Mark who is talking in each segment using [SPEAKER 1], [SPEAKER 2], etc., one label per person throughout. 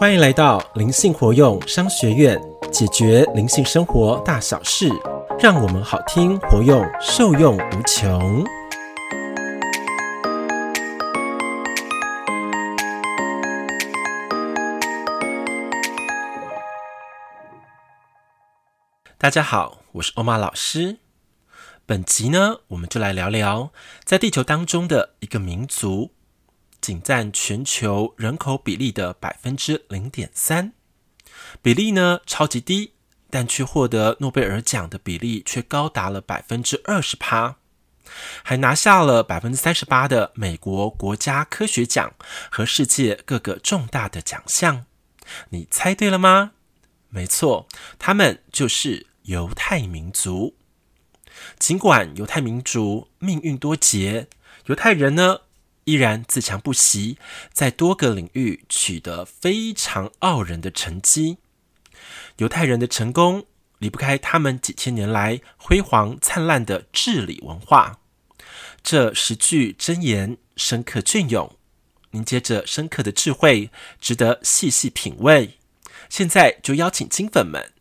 [SPEAKER 1] 欢迎来到灵性活用商学院，解决灵性生活大小事，让我们好听活用，受用无穷。大家好，我是欧玛老师。本集呢，我们就来聊聊在地球当中的一个民族。仅占全球人口比例的百分之零点三，比例呢超级低，但却获得诺贝尔奖的比例却高达了百分之二十趴，还拿下了百分之三十八的美国国家科学奖和世界各个重大的奖项。你猜对了吗？没错，他们就是犹太民族。尽管犹太民族命运多劫，犹太人呢，依然自强不息，在多个领域取得非常傲人的成绩。犹太人的成功离不开他们几千年来辉煌灿烂的治理文化。这十句箴言深刻隽永，凝结着深刻的智慧，值得细细品味。现在就邀请金粉们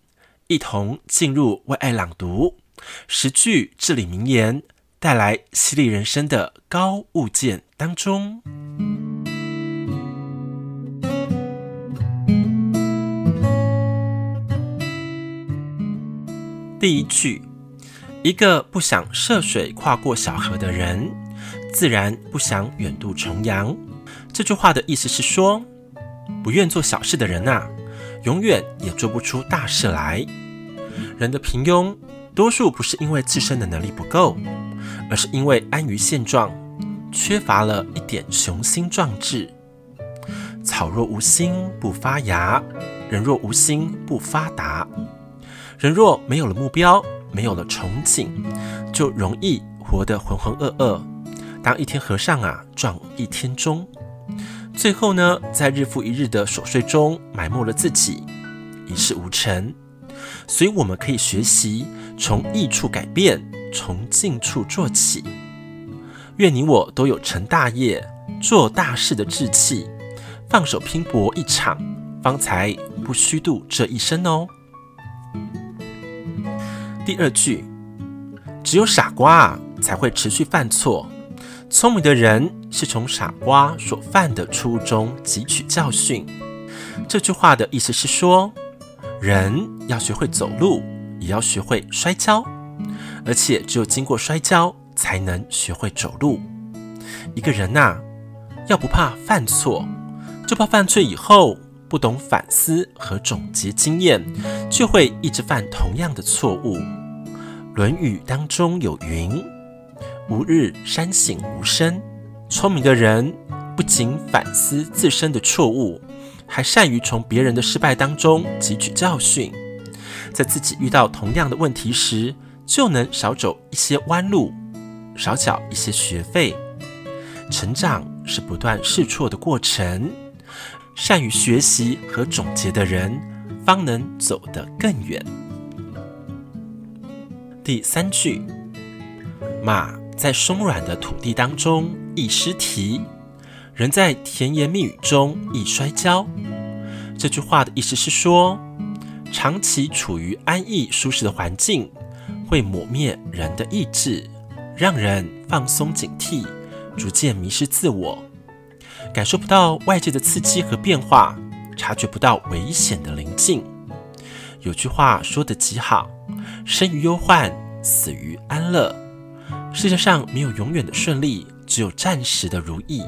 [SPEAKER 1] 一同进入为爱朗读十句至理名言。带来犀利人生的高物件当中，第一句：一个不想涉水跨过小河的人，自然不想远渡重洋。这句话的意思是说，不愿做小事的人啊，永远也做不出大事来。人的平庸，多数不是因为自身的能力不够。而是因为安于现状，缺乏了一点雄心壮志。草若无心不发芽，人若无心不发达。人若没有了目标，没有了憧憬，就容易活得浑浑噩噩，当一天和尚啊撞一天钟。最后呢，在日复一日的琐碎中埋没了自己，一事无成。所以我们可以学习从易处改变。从近处做起，愿你我都有成大业、做大事的志气，放手拼搏一场，方才不虚度这一生哦。第二句，只有傻瓜才会持续犯错，聪明的人是从傻瓜所犯的初衷汲取教训。这句话的意思是说，人要学会走路，也要学会摔跤。而且只有经过摔跤，才能学会走路。一个人呐、要不怕犯错，就怕犯错以后不懂反思和总结经验，就会一直犯同样的错误。《论语》当中有云：“吾日三省吾身。”聪明的人不仅反思自身的错误，还善于从别人的失败当中汲取教训，在自己遇到同样的问题时，就能少走一些弯路，少缴一些学费。成长是不断试错的过程，善于学习和总结的人，方能走得更远。第三句，马在松软的土地当中易失蹄，人在甜言蜜语中易摔跤。这句话的意思是说，长期处于安逸舒适的环境。会抹灭人的意志，让人放松警惕，逐渐迷失自我，感受不到外界的刺激和变化，察觉不到危险的临近。有句话说得极好：“生于忧患，死于安乐。”世界上没有永远的顺利，只有暂时的如意。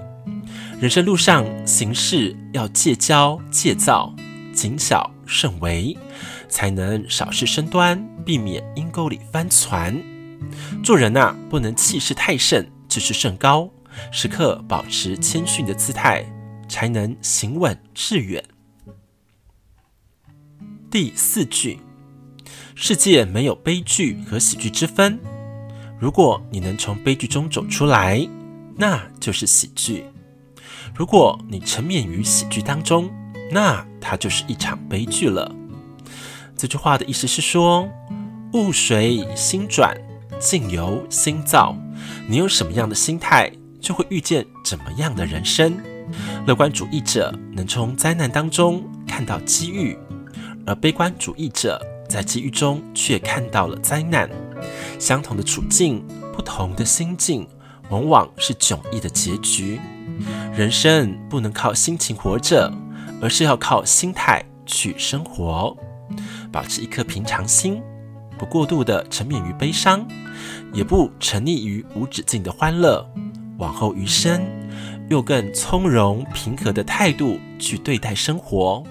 [SPEAKER 1] 人生路上行事要戒骄戒躁，谨小慎微。才能少事生端，避免阴沟里翻船。做人呐、啊，不能气势太盛，志气甚高，时刻保持谦逊的姿态，才能行稳致远。第四句，世界没有悲剧和喜剧之分。如果你能从悲剧中走出来，那就是喜剧；如果你沉湎于喜剧当中，那它就是一场悲剧了。这句话的意思是说，物随心转，境由心造。你有什么样的心态，就会遇见怎么样的人生。乐观主义者能从灾难当中看到机遇，而悲观主义者在机遇中却看到了灾难。相同的处境，不同的心境，往往是迥异的结局。人生不能靠心情活着，而是要靠心态去生活。保持一颗平常心，不过度的沉湎于悲伤，也不沉溺于无止境的欢乐。往后余生，用更从容平和的态度去对待生活，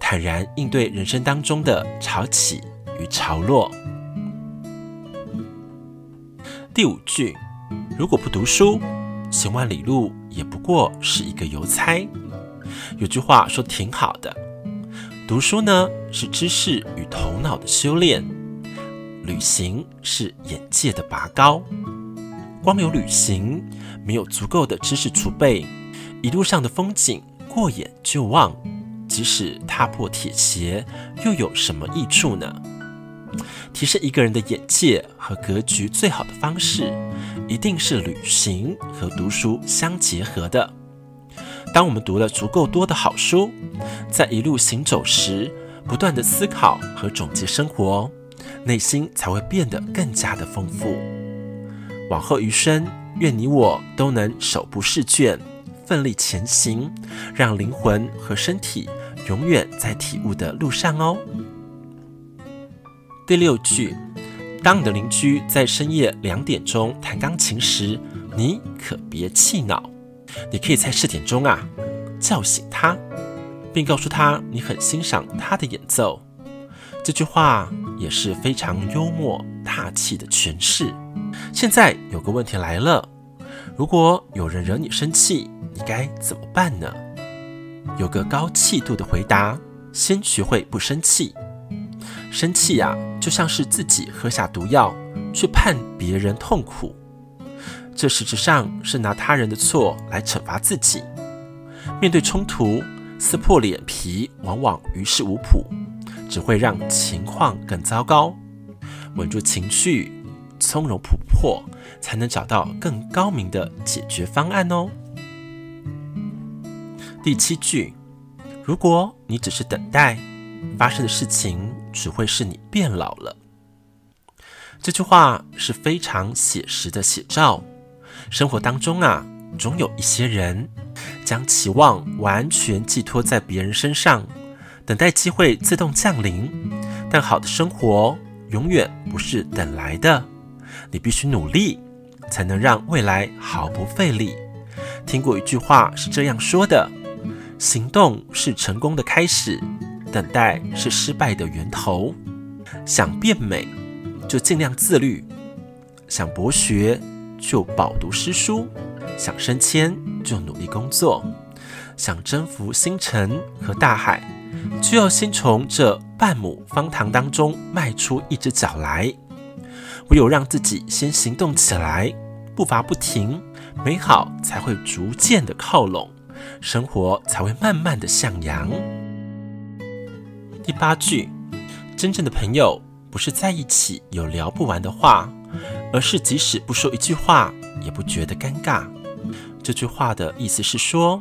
[SPEAKER 1] 坦然应对人生当中的潮起与潮落。第五句，如果不读书，行万里路也不过是一个邮差。有句话说挺好的，读书呢是知识与头脑的修炼，旅行是眼界的拔高。光有旅行，没有足够的知识储备，一路上的风景过眼就忘，即使踏破铁鞋，又有什么益处呢？提升一个人的眼界和格局，最好的方式，一定是旅行和读书相结合的。当我们读了足够多的好书，在一路行走时，不断的思考和总结生活，内心才会变得更加的丰富。往后余生，愿你我都能手不释卷，奋力前行，让灵魂和身体永远在体悟的路上哦。第六句，当你的邻居在深夜两点钟弹钢琴时，你可别气恼。你可以在四点钟啊叫醒他，并告诉他你很欣赏他的演奏。这句话也是非常幽默大气的诠释。现在有个问题来了，如果有人惹你生气，你该怎么办呢？有个高气度的回答：先学会不生气。生气呀、就像是自己喝下毒药，去判别人痛苦，这实质上是拿他人的错来惩罚自己。面对冲突，撕破脸皮往往于事无补，只会让情况更糟糕。稳住情绪，从容不迫，才能找到更高明的解决方案哦。第七句，如果你只是等待，发生的事情只会是你变老了。这句话是非常写实的写照。生活当中啊，总有一些人将期望完全寄托在别人身上，等待机会自动降临。但好的生活永远不是等来的，你必须努力，才能让未来毫不费力。听过一句话是这样说的：行动是成功的开始。等待是失败的源头。想变美，就尽量自律；想博学，就饱读诗书；想升迁，就努力工作；想征服星辰和大海，就要先从这半亩方塘当中迈出一只脚来。唯有让自己先行动起来，步伐不停，美好才会逐渐的靠拢，生活才会慢慢的向阳。第八句，真正的朋友不是在一起有聊不完的话，而是即使不说一句话也不觉得尴尬。这句话的意思是说，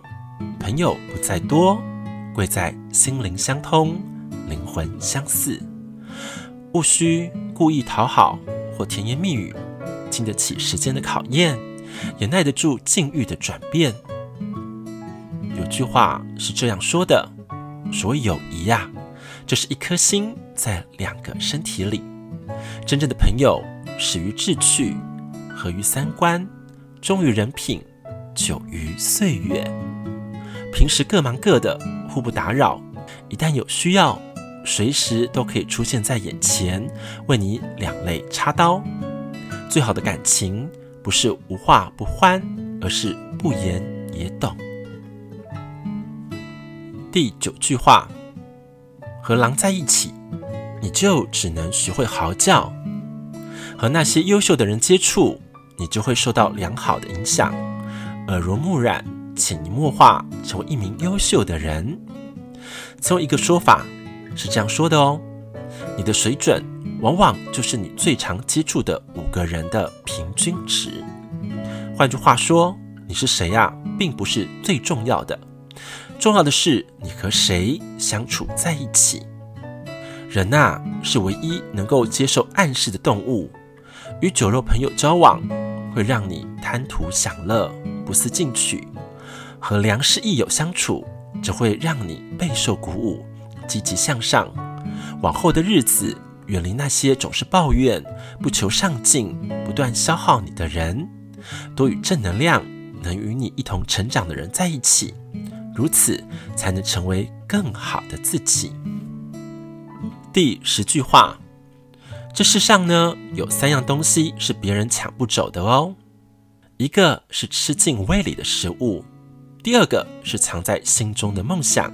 [SPEAKER 1] 朋友不在多，贵在心灵相通，灵魂相似。务需故意讨好或甜言蜜语，经得起时间的考验，也耐得住境遇的转变。有句话是这样说的：所谓友谊呀。这是一颗心在两个身体里，真正的朋友始于志趣，合于三观，忠于人品，久于岁月。平时各忙各的，互不打扰；一旦有需要，随时都可以出现在眼前，为你两肋插刀。最好的感情，不是无话不欢，而是不言也懂。第九句话。和狼在一起，你就只能学会嚎叫；和那些优秀的人接触，你就会受到良好的影响，耳濡目染，潜移默化成为一名优秀的人。曾有一个说法是这样说的哦：你的水准往往就是你最常接触的五个人的平均值。换句话说，你是谁呀，并不是最重要的，重要的是你和谁相处在一起。人呐，是唯一能够接受暗示的动物。与酒肉朋友交往，会让你贪图享乐，不思进取；和良师益友相处，只会让你备受鼓舞，积极向上。往后的日子，远离那些总是抱怨、不求上进、不断消耗你的人，多与正能量、能与你一同成长的人在一起，如此才能成为更好的自己。第十句话：这世上呢，有三样东西是别人抢不走的哦。一个是吃进胃里的食物，第二个是藏在心中的梦想，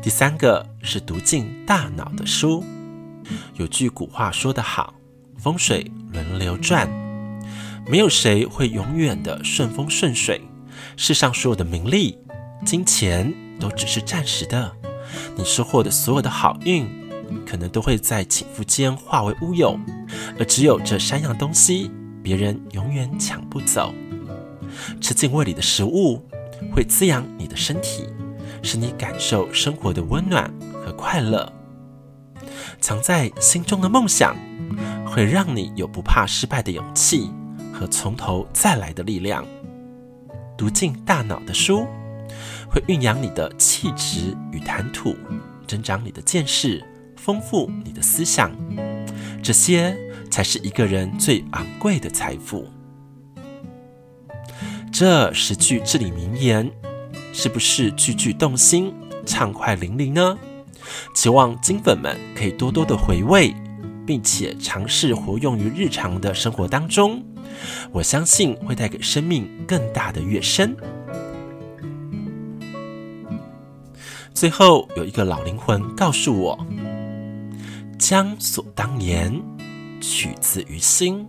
[SPEAKER 1] 第三个是读进大脑的书。有句古话说得好：“风水轮流转，没有谁会永远的顺风顺水。世上所有的名利、金钱都只是暂时的，你收获的所有的好运。”可能都会在起伏间化为乌有，而只有这三样东西，别人永远抢不走。吃进胃里的食物会滋养你的身体，使你感受生活的温暖和快乐。藏在心中的梦想会让你有不怕失败的勇气和从头再来的力量。读进大脑的书会酝酿你的气质与谈吐，增长你的见识。丰富你的思想，这些才是一个人最昂贵的财富。这十句至理名言，是不是句句动心、畅快淋漓呢？期望金粉们可以多多的回味，并且尝试活用于日常的生活当中。我相信会带给生命更大的跃升。最后有一个老灵魂告诉我。将所当言，取自于心；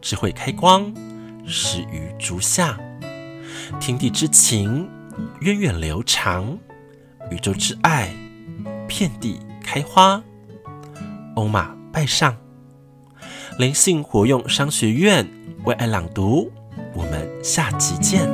[SPEAKER 1] 智慧开光，始于足下。天地之情，源远流长；宇宙之爱，遍地开花。欧玛拜上，灵性活用商学院为爱朗读，我们下集见。